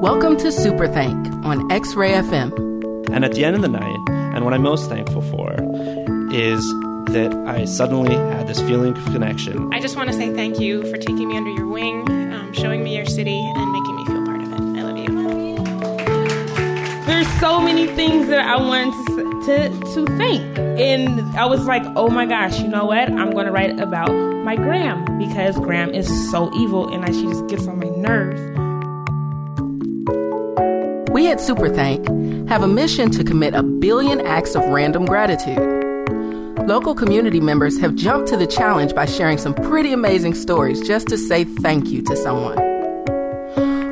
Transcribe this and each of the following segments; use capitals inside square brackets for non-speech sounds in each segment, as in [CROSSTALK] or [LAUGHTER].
Welcome to Super Thank on X Ray FM. And at the end of the night, and what I'm most thankful for, is that I suddenly had this feeling of connection. I just want to say thank you for taking me under your wing, um, showing me your city, and making me feel part of it. I love you. There's so many things that I wanted to, to, to thank. And I was like, oh my gosh, you know what? I'm going to write about my Gram because Gram is so evil and I, she just gets on my nerves. At Superthank have a mission to commit a billion acts of random gratitude. Local community members have jumped to the challenge by sharing some pretty amazing stories just to say thank you to someone.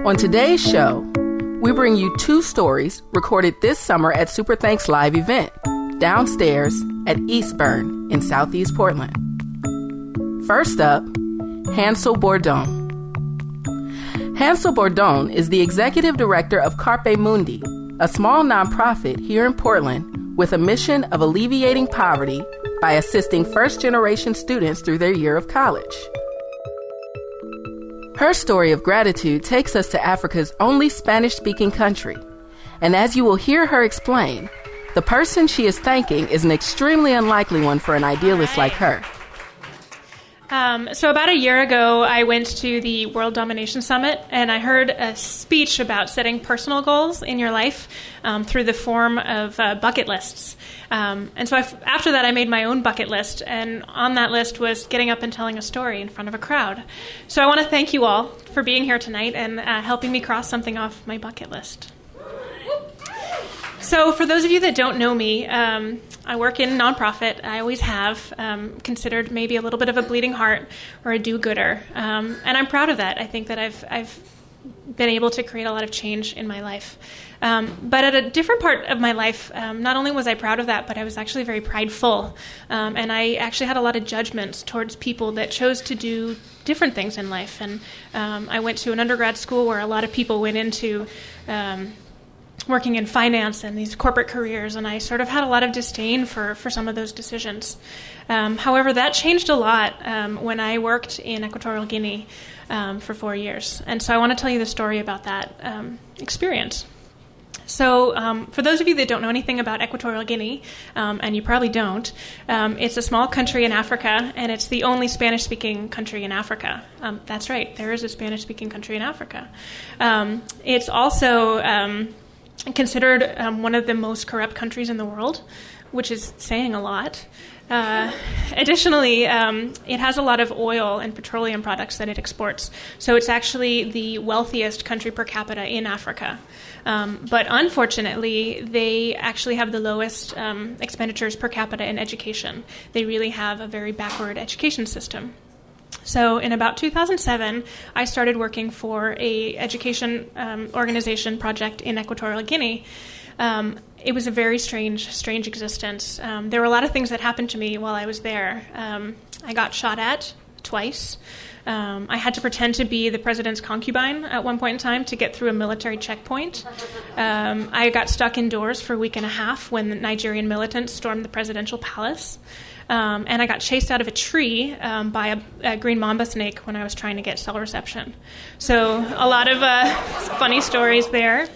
On today's show, we bring you two stories recorded this summer at Superthank's live event, downstairs at Eastburn in Southeast Portland. First up, Hansel Bordone. Hansel Bordone is the executive director of Carpe Mundi, a small nonprofit here in Portland with a mission of alleviating poverty by assisting first generation students through their year of college. Her story of gratitude takes us to Africa's only Spanish speaking country. And as you will hear her explain, the person she is thanking is an extremely unlikely one for an idealist like her. Um, so, about a year ago, I went to the World Domination Summit and I heard a speech about setting personal goals in your life um, through the form of uh, bucket lists. Um, and so, after that, I made my own bucket list, and on that list was getting up and telling a story in front of a crowd. So, I want to thank you all for being here tonight and uh, helping me cross something off my bucket list. So, for those of you that don't know me, um, I work in nonprofit. I always have, um, considered maybe a little bit of a bleeding heart or a do-gooder, um, and I'm proud of that. I think that I've I've been able to create a lot of change in my life. Um, but at a different part of my life, um, not only was I proud of that, but I was actually very prideful, um, and I actually had a lot of judgments towards people that chose to do different things in life. And I went to an undergrad school where a lot of people went into working in finance and these corporate careers, and I sort of had a lot of disdain for, for some of those decisions. Um, however, that changed a lot um, when I worked in Equatorial Guinea um, for four years. And so I want to tell you the story about that um, experience. So, um, for those of you that don't know anything about Equatorial Guinea, um, and you probably don't, um, it's a small country in Africa, and it's the only Spanish speaking country in Africa. Um, that's right, there is a Spanish speaking country in Africa. Um, it's also considered um, one of the most corrupt countries in the world, which is saying a lot. Uh, additionally, um, it has a lot of oil and petroleum products that it exports. So it's actually the wealthiest country per capita in Africa. Um, but unfortunately, they actually have the lowest um, expenditures per capita in education. They really have a very backward education system. So in about 2007, I started working for a education um, organization project in Equatorial Guinea. Um, it was a very strange, strange existence. Um, there were a lot of things that happened to me while I was there. Um, I got shot at twice. Um, I had to pretend to be the president's concubine at one point in time to get through a military checkpoint. Um, I got stuck indoors for a week and a half when the Nigerian militants stormed the presidential palace. Um, and I got chased out of a tree um, by a, a, green mamba snake when I was trying to get cell reception. So, a lot of uh, funny stories there.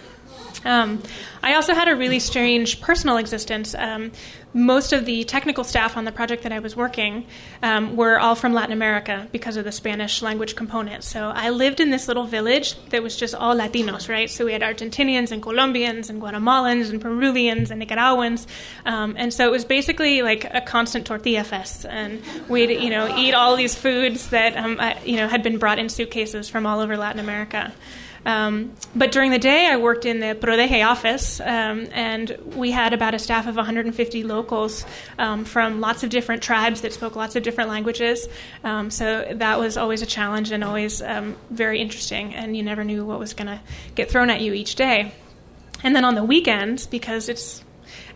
Um, I also had a really strange personal existence. Um, most of the technical staff on the project that I was working um, were all from Latin America because of the Spanish language component. So I lived in this little village that was just all Latinos, right? So we had Argentinians and Colombians and Guatemalans and Peruvians and Nicaraguans, um, and so it was basically like a constant tortilla fest. And we'd you know eat all these foods that um, I, you know had been brought in suitcases from all over Latin America. Um, but during the day, I worked in the PRODEGE office, um, and we had about a staff of 150 locals um, from lots of different tribes that spoke lots of different languages. Um, so that was always a challenge and always um, very interesting, and you never knew what was going to get thrown at you each day. And then on the weekends, because it's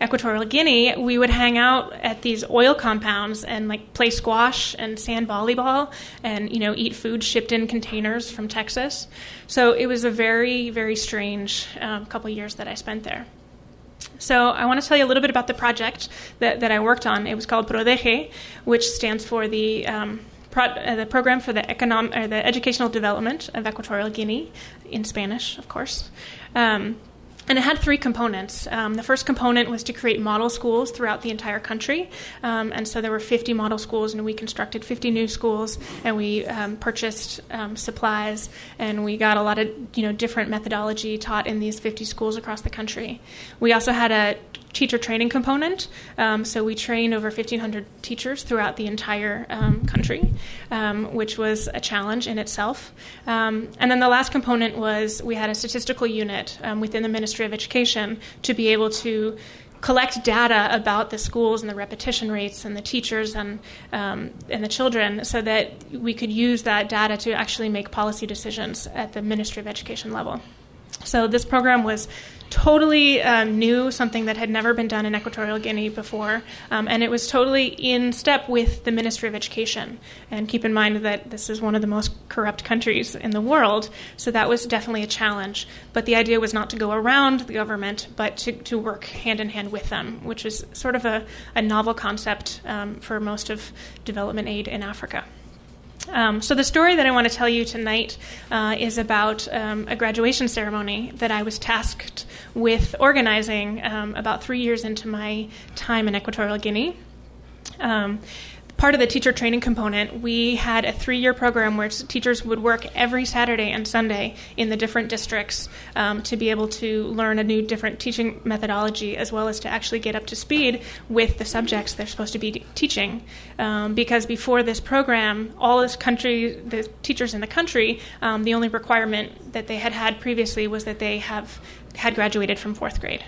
Equatorial Guinea, we would hang out at these oil compounds and like play squash and sand volleyball and you know eat food shipped in containers from Texas. So it was a very very strange um, couple years that I spent there. So I want to tell you a little bit about the project that, that I worked on. It was called PRODEGE, which stands for the um, pro- uh, the program for the economic or the educational development of Equatorial Guinea in Spanish, of course. Um, and it had three components. Um, the first component was to create model schools throughout the entire country. Um, and so there were 50 model schools, and we constructed 50 new schools, and we um, purchased um, supplies, and we got a lot of you know different methodology taught in these 50 schools across the country. We also had a teacher training component. Um, so we trained over 1,500 teachers throughout the entire um, country, um, which was a challenge in itself. Um, and then the last component was we had a statistical unit um, within the Ministry of Education to be able to collect data about the schools and the repetition rates and the teachers and um, and the children, so that we could use that data to actually make policy decisions at the Ministry of Education level. So this program was totally um, new, something that had never been done in Equatorial Guinea before, um, and it was totally in step with the Ministry of Education. And keep in mind that this is one of the most corrupt countries in the world, so that was definitely a challenge. But the idea was not to go around the government, but to, to work hand in hand with them, which is sort of a, a novel concept um, for most of development aid in Africa. Um, so, the story that I want to tell you tonight uh, is about um, a graduation ceremony that I was tasked with organizing um, about three years into my time in Equatorial Guinea. Part of the teacher training component, we had a three year program where teachers would work every Saturday and Sunday in the different districts um, to be able to learn a new different teaching methodology as well as to actually get up to speed with the subjects they're supposed to be teaching. Um, because before this program, all this country, the teachers in the country, um, the only requirement that they had had previously was that they have had graduated from fourth grade.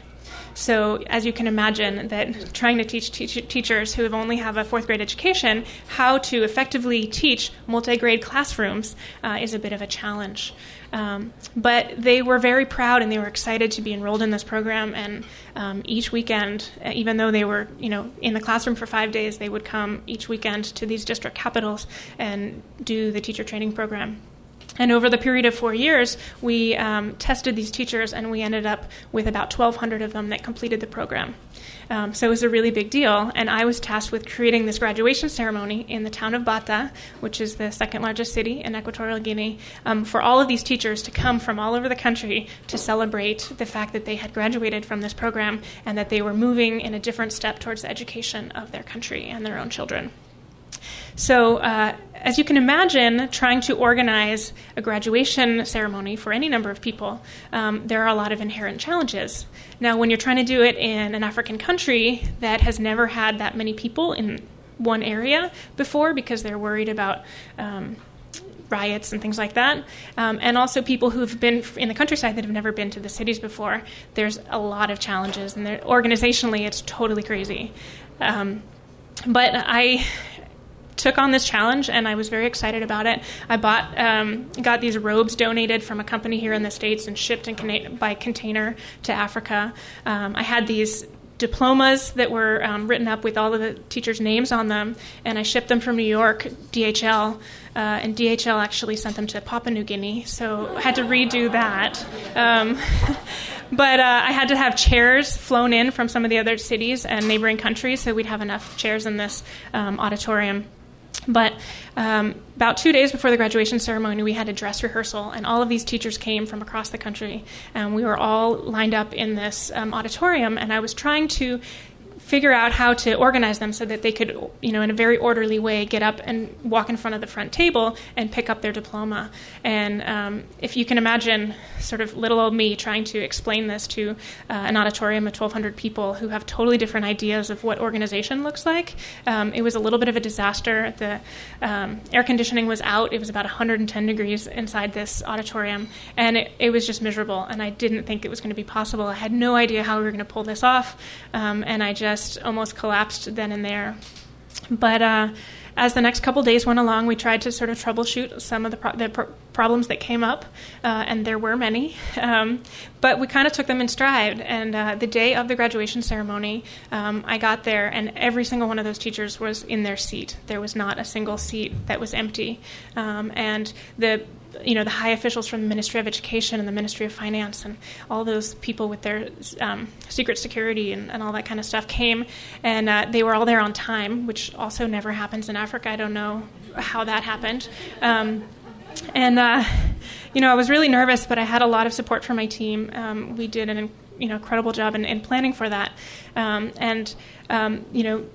So, as you can imagine, that trying to teach teach- teachers who have only have a fourth grade education how to effectively teach multi-grade classrooms uh, is a bit of a challenge. Um, but they were very proud and they were excited to be enrolled in this program. And um, each weekend, uh, even though they were, you know, in the classroom for five days, they would come each weekend to these district capitals and do the teacher training program. And over the period of four years, we um, tested these teachers, and we ended up with about 1,200 of them that completed the program. Um, so it was a really big deal. And I was tasked with creating this graduation ceremony in the town of Bata, which is the second largest city in Equatorial Guinea, um, for all of these teachers to come from all over the country to celebrate the fact that they had graduated from this program and that they were moving in a different step towards the education of their country and their own children. So, uh, as you can imagine, trying to organize a graduation ceremony for any number of people, um, there are a lot of inherent challenges. Now, when you're trying to do it in an African country that has never had that many people in one area before because they're worried about um, riots and things like that, um, and also people who've been in the countryside that have never been to the cities before, there's a lot of challenges, and organizationally, it's totally crazy. Um, but I took on this challenge and I was very excited about it. I bought, um, got these robes donated from a company here in the States and shipped in by container to Africa. Um, I had these diplomas that were um, written up with all of the teachers' names on them, and I shipped them from New York, DHL, uh, and DHL actually sent them to Papua New Guinea, so I had to redo that. Um, [LAUGHS] but uh, I had to have chairs flown in from some of the other cities and neighboring countries, so we'd have enough chairs in this um, auditorium. But um, about two days before the graduation ceremony, we had a dress rehearsal, and all of these teachers came from across the country. And we were all lined up in this um, auditorium, and I was trying to figure out how to organize them so that they could, you know, in a very orderly way, get up and walk in front of the front table and pick up their diploma. And um, if you can imagine, sort of little old me trying to explain this to uh, an auditorium of 1,200 people who have totally different ideas of what organization looks like, um, it was a little bit of a disaster. The um, air conditioning was out; it was about 110 degrees inside this auditorium, and it, it was just miserable. And I didn't think it was going to be possible. I had no idea how we were going to pull this off, um, and I just just almost collapsed then and there. But uh, as the next couple days went along, we tried to sort of troubleshoot some of the, pro- the pro- problems that came up, uh, and there were many. [LAUGHS] Um, but we kind of took them in stride. And uh, the day of the graduation ceremony, um, I got there, and every single one of those teachers was in their seat. There was not a single seat that was empty. Um, and the you know the high officials from the Ministry of Education and the Ministry of Finance and all those people with their um, secret security and, and, all that kind of stuff came, and uh, they were all there on time, which also never happens in Africa. I don't know how that happened. Um, and uh, you know, I was really nervous, but I had a lot of support from my team. Um, we did an you know incredible job in, in planning for that, um, and um, you know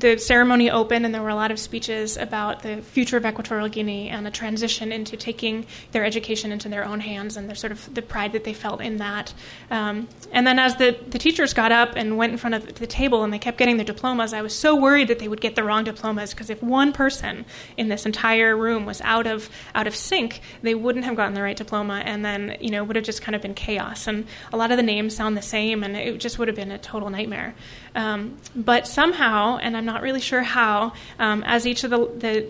the ceremony opened, and there were a lot of speeches about the future of Equatorial Guinea and the transition into taking their education into their own hands and the sort of the pride that they felt in that. Um, and then as the, the teachers got up and went in front of the table and they kept getting their diplomas, I was so worried that they would get the wrong diplomas because if one person in this entire room was out of out of sync, they wouldn't have gotten the right diploma, and then you know would have just kind of been chaos. And a lot of the names sound the same, and it just would have been a total nightmare. Um, but somehow, and I'm not really sure how, um, as each of the, the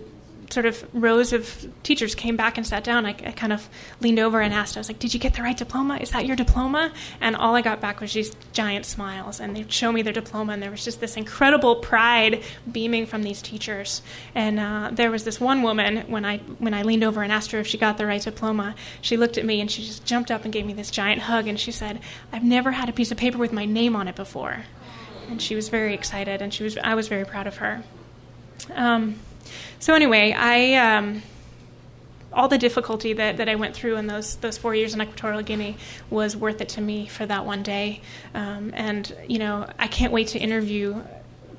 sort of rows of teachers came back and sat down, I, I, kind of leaned over and asked, I was like, Did you get the right diploma? Is that your diploma? And all I got back was these giant smiles. And they'd show me their diploma, and there was just this incredible pride beaming from these teachers. And uh, there was this one woman, when I, when I leaned over and asked her if she got the right diploma, she looked at me and she just jumped up and gave me this giant hug. And she said, I've never had a piece of paper with my name on it before and she was very excited, and she was I was very proud of her. Um, so anyway, I um, all the difficulty that, that I went through in those those four years in Equatorial Guinea was worth it to me for that one day, um, and you know I can't wait to interview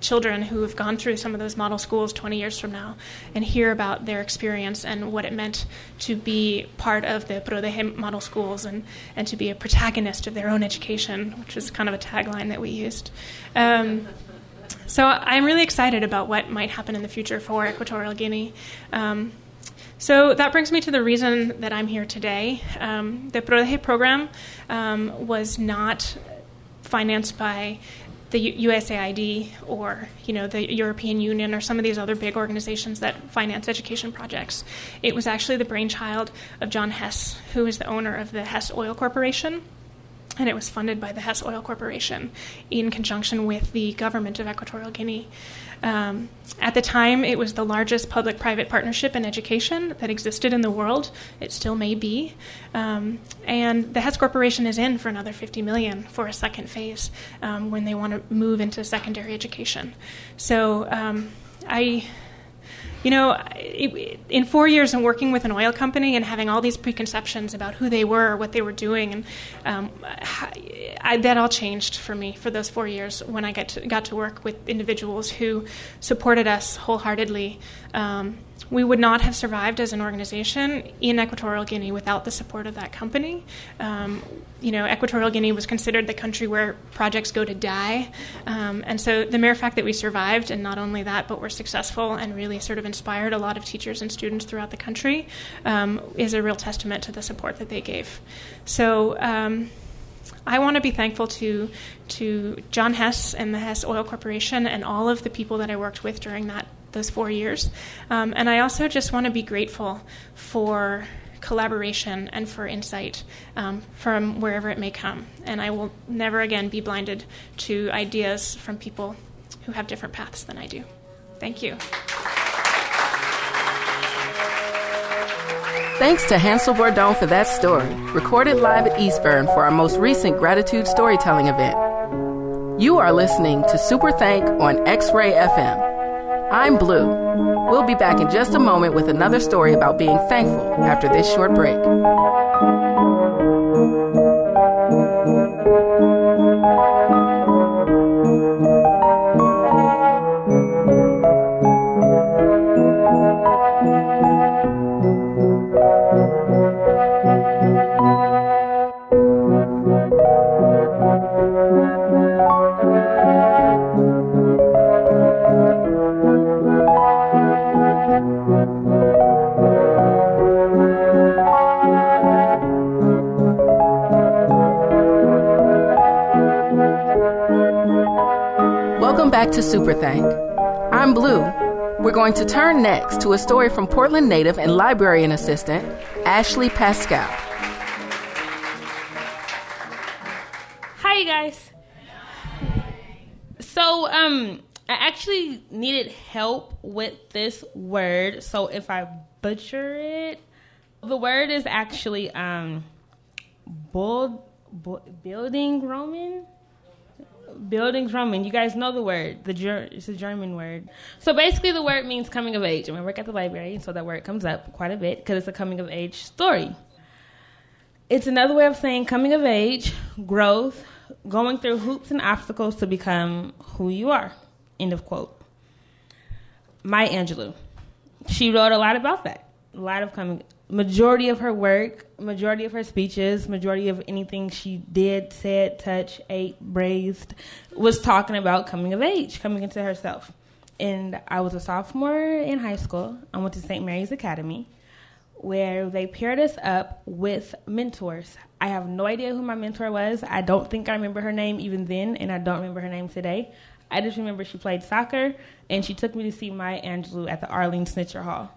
children who have gone through some of those model schools 20 years from now and hear about their experience and what it meant to be part of the PRODEGE model schools and, and to be a protagonist of their own education, which is kind of a tagline that we used. Um, so I'm really excited about what might happen in the future for Equatorial Guinea. Um, so that brings me to the reason that I'm here today. Um, the PRODEGE program um, was not financed by the USAID or you know the European Union or some of these other big organizations that finance education projects. It was actually the brainchild of John Hess, who is the owner of the Hess Oil Corporation and it was funded by the Hess Oil Corporation in conjunction with the government of Equatorial Guinea. Um, at the time, it was the largest public private partnership in education that existed in the world. It still may be. Um, and the Hess Corporation is in for another 50 million for a second phase um, when they want to move into secondary education. So um, I you know, in four years of working with an oil company and having all these preconceptions about who they were, what they were doing, and um, I, that all changed for me for those four years when I got to, got to work with individuals who supported us wholeheartedly. Um, we would not have survived as an organization in Equatorial Guinea without the support of that company. Um, you know, Equatorial Guinea was considered the country where projects go to die. Um, and so the mere fact that we survived, and not only that, but were successful and really sort of inspired a lot of teachers and students throughout the country, um, is a real testament to the support that they gave. So, um, I want to be thankful to to John Hess and the Hess Oil Corporation and all of the people that I worked with during that those four years. Um, and I also just want to be grateful for collaboration and for insight um, from wherever it may come. And I will never again be blinded to ideas from people who have different paths than I do. Thank you. Thanks to Hansel Bourdon for that story, recorded live at Eastburn for our most recent gratitude storytelling event. You are listening to Super Thank on X Ray FM. I'm Blue. We'll be back in just a moment with another story about being thankful after this short break. Back to Super Thank. I'm Blue. We're going to turn next to a story from Portland native and librarian assistant Ashley Pascal. Hi, you guys. So, um, I actually needed help with this word. So, if I butcher it, The word is actually um, bull, building Roman. Buildings Roman. You guys know the word. The ger- it's a German word. So basically, the word means coming of age. And we work at the library, and so that word comes up quite a bit because it's a coming of age story. It's another way of saying coming of age, growth, going through hoops and obstacles to become who you are. End of quote. Maya Angelou. She wrote a lot about that. A lot of coming majority of her work, majority of her speeches, majority of anything she did, said, touched, ate, braised, was talking about coming of age, coming into herself. And I was a sophomore in high school. I went to St. Mary's Academy, where they paired us up with mentors. I have no idea who my mentor was. I don't think I remember her name even then, and I don't remember her name today. I just remember she played soccer, and she took me to see Maya Angelou at the Arlene Schnitzer Hall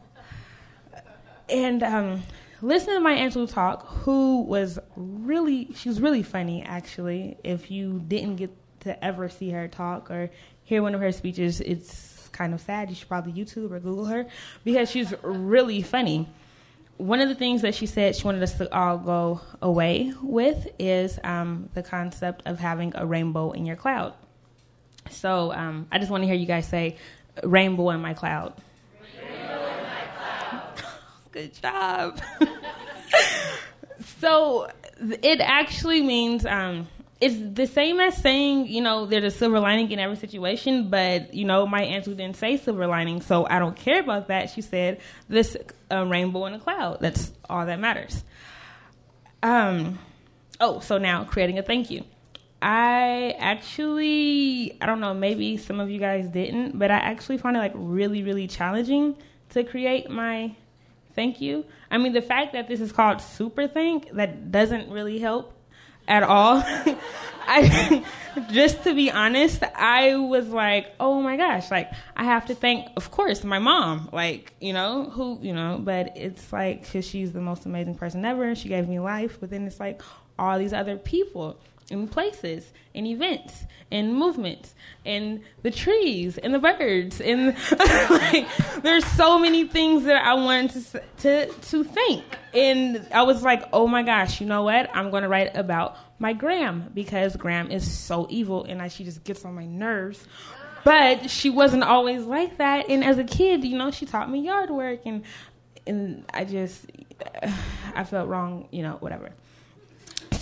and um, listening to Maya Angelou talk, who was really, she was really funny actually. If you didn't get to ever see her talk or hear one of her speeches, it's kind of sad. You should probably YouTube or Google her because she's really funny. One of the things that she said she wanted us to all go away with is um, the concept of having a rainbow in your cloud. So um, I just want to hear you guys say, rainbow in my cloud. Good job. [LAUGHS] so it actually means um, it's the same as saying, you know, there's a silver lining in every situation, but, you know, Maya Angelou didn't say silver lining, so I don't care about that. She said, this uh, rainbow in a cloud. That's all that matters. Um, oh, so now creating a thank you. I actually, I don't know, maybe some of you guys didn't, but I actually found it like really, really challenging to create my thank you. I mean, the fact that this is called super thank that doesn't really help at all. [LAUGHS] I [LAUGHS] just to be honest, I was like, oh my gosh, like I have to thank, of course, my mom, like you know who, you know, but it's like because she's the most amazing person ever. And she gave me life, but then it's like all these other people in places and events and movements and the trees and the birds and [LAUGHS] like there's so many things that I wanted to to to think. And I was like oh my gosh you know what? I'm going to write about my gram because gram is so evil and I, she just gets on my nerves. But she wasn't always like that. And as a kid you know she taught me yard work and and I just [SIGHS] I felt wrong you know whatever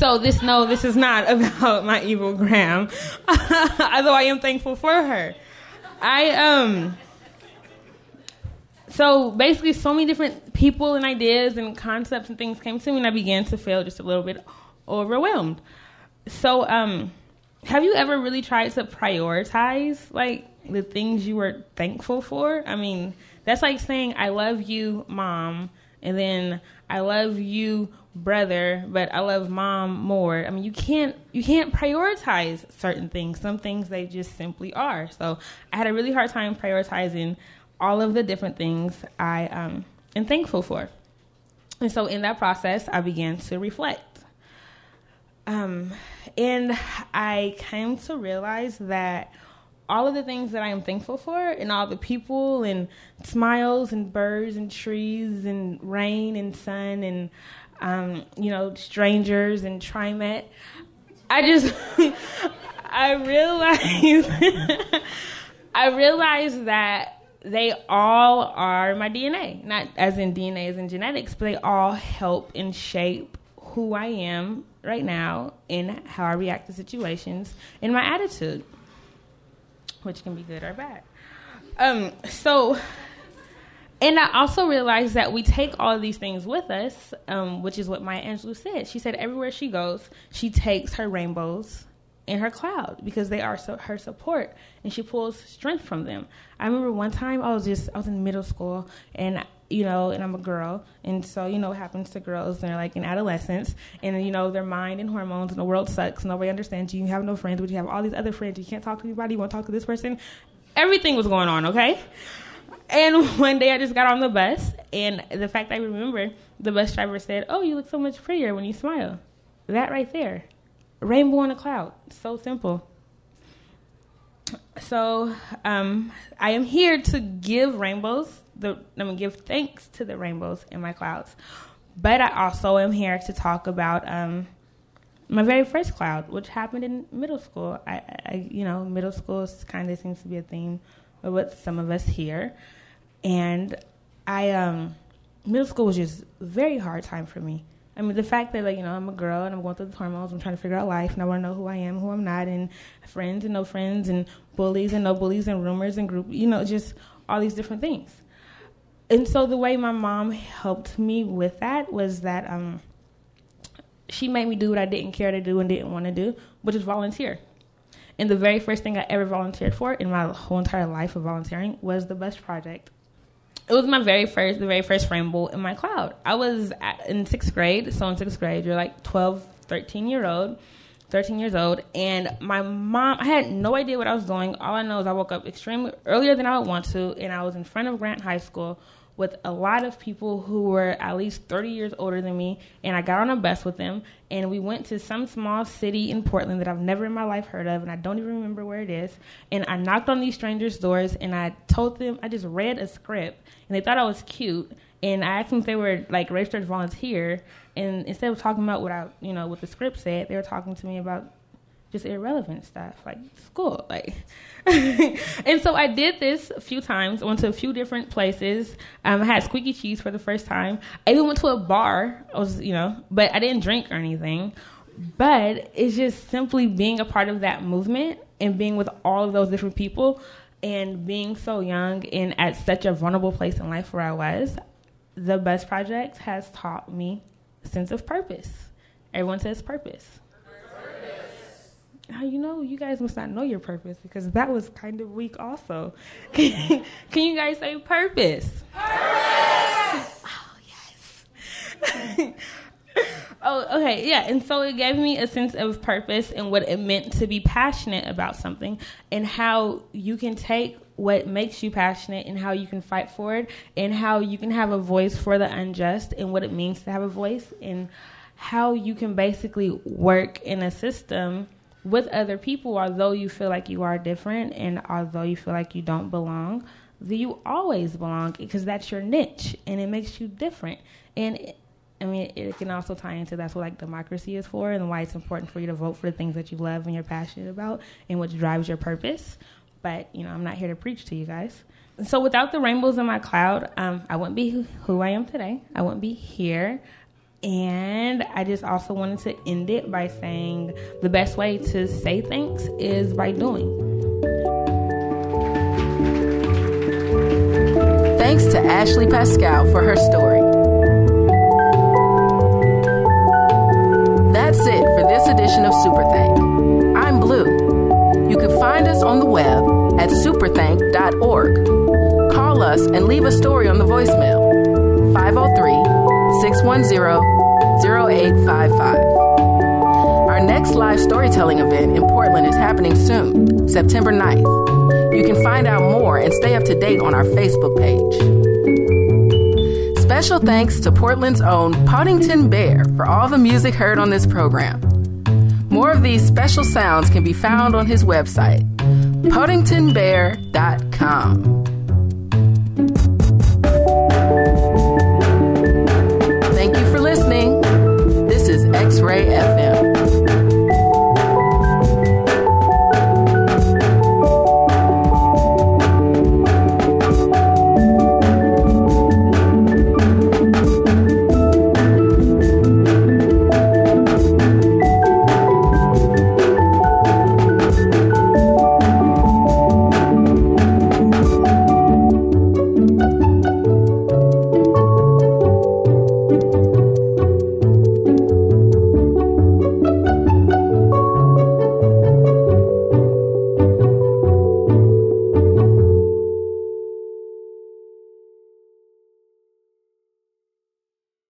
so this no, this is not [LAUGHS] about my evil Gram. [LAUGHS] Although I am thankful for her. I um so basically so many different people and ideas and concepts and things came to me and I began to feel just a little bit overwhelmed. So um have you ever really tried to prioritize like the things you were thankful for? I mean, that's like saying I love you, mom, and then I love you, brother, but I love mom more. I mean, you can't you can't prioritize certain things. Some things they just simply are. So I had a really hard time prioritizing all of the different things I um, am thankful for. And so in that process, I began to reflect. Um, and I came to realize that all of the things that I am thankful for, and all the people, and smiles, and birds, and trees, and rain, and sun, and um, you know, strangers, and TriMet. I just, [LAUGHS] I realized, [LAUGHS] I realized that they all are my DNA, not as in DNA as in genetics, but they all help and shape who I am right now and how I react to situations and my attitude which can be good or bad. Um, so, and I also realized that we take all these things with us, um, which is what Maya Angelou said. She said everywhere she goes, she takes her rainbows in her cloud because they are so, her support, and she pulls strength from them. I remember one time I was just I was in middle school, and you know, and I'm a girl, and so you know what happens to girls. They're like in adolescence, and you know their mind and hormones, and the world sucks. Nobody understands you. You have no friends, but you have all these other friends. You can't talk to anybody. You want to talk to this person. Everything was going on, okay. And [LAUGHS] one day I just got on the bus, and the fact I remember, the bus driver said, "Oh, you look so much prettier when you smile." That right there, rainbow on a cloud. So simple. So um, I am here to give rainbows the I'm gonna give thanks to the rainbows in my clouds. but I also am here to talk about um, my very first cloud, which happened in middle school. I, I you know, middle school kind of seems to be a theme with some of us here, and I um, middle school was just a very hard time for me. I mean, the fact that like you know I'm a girl and I'm going through the hormones, I'm trying to figure out life, and I want to know who I am, who I'm not, and friends and no friends, and bullies and no bullies, and rumors and group, you know, just all these different things. And so the way my mom helped me with that was that um, she made me do what I didn't care to do and didn't want to do, which is volunteer. And the very first thing I ever volunteered for in my whole entire life of volunteering was the bus project it was my very first, the very first rainbow in my cloud. I was at, in sixth grade. So in sixth grade, you're like 12, 13 year old, 13 years old. And my mom, I had no idea what I was doing. All I know is I woke up extremely earlier than I would want to. And I was in front of Grant High School with a lot of people who were at least 30 years older than me and I got on a bus with them and we went to some small city in Portland that I've never in my life heard of and I don't even remember where it is and I knocked on these strangers doors and I told them I just read a script and they thought I was cute and I asked them if they were like registered volunteer and instead of talking about what I you know what the script said they were talking to me about just irrelevant stuff like school like [LAUGHS] and so i did this a few times went to a few different places um, i had squeaky cheese for the first time. I even went to a bar i was you know but i didn't drink or anything. But it's just simply being a part of that movement and being with all of those different people and being so young and at such a vulnerable place in life where i was the bus project has taught me a sense of purpose. Everyone says purpose how you know you guys must not know your purpose because that was kind of weak also. [LAUGHS] Can, you guys say purpose? Purpose. Oh yes. [LAUGHS] Oh okay. Yeah. And so it gave me a sense of purpose and what it meant to be passionate about something and how you can take what makes you passionate and how you can fight for it and how you can have a voice for the unjust and what it means to have a voice and how you can basically work in a system with other people, although you feel like you are different and although you feel like you don't belong, you always belong because that's your niche and it makes you different. And it, I mean, it can also tie into that's what like democracy is for and why it's important for you to vote for the things that you love and you're passionate about and which drives your purpose. But you know, I'm not here to preach to you guys. So without the rainbows in my cloud, um, I wouldn't be who I am today. I wouldn't be here. And I just also wanted to end it by saying the best way to say thanks is by doing. Thanks to Ashley Pascal for her story. That's it for this edition of Superthank. I'm Blue. You can find us on the web at superthank.org. Call us and leave a story on the voicemail 503 610-0855. Our next live storytelling event in Portland is happening soon, September 9th. You can find out more and stay up to date on our Facebook page. Special thanks to Portland's own Poddington Bear for all the music heard on this program. More of these special sounds can be found on his website, poddingtonbear.com.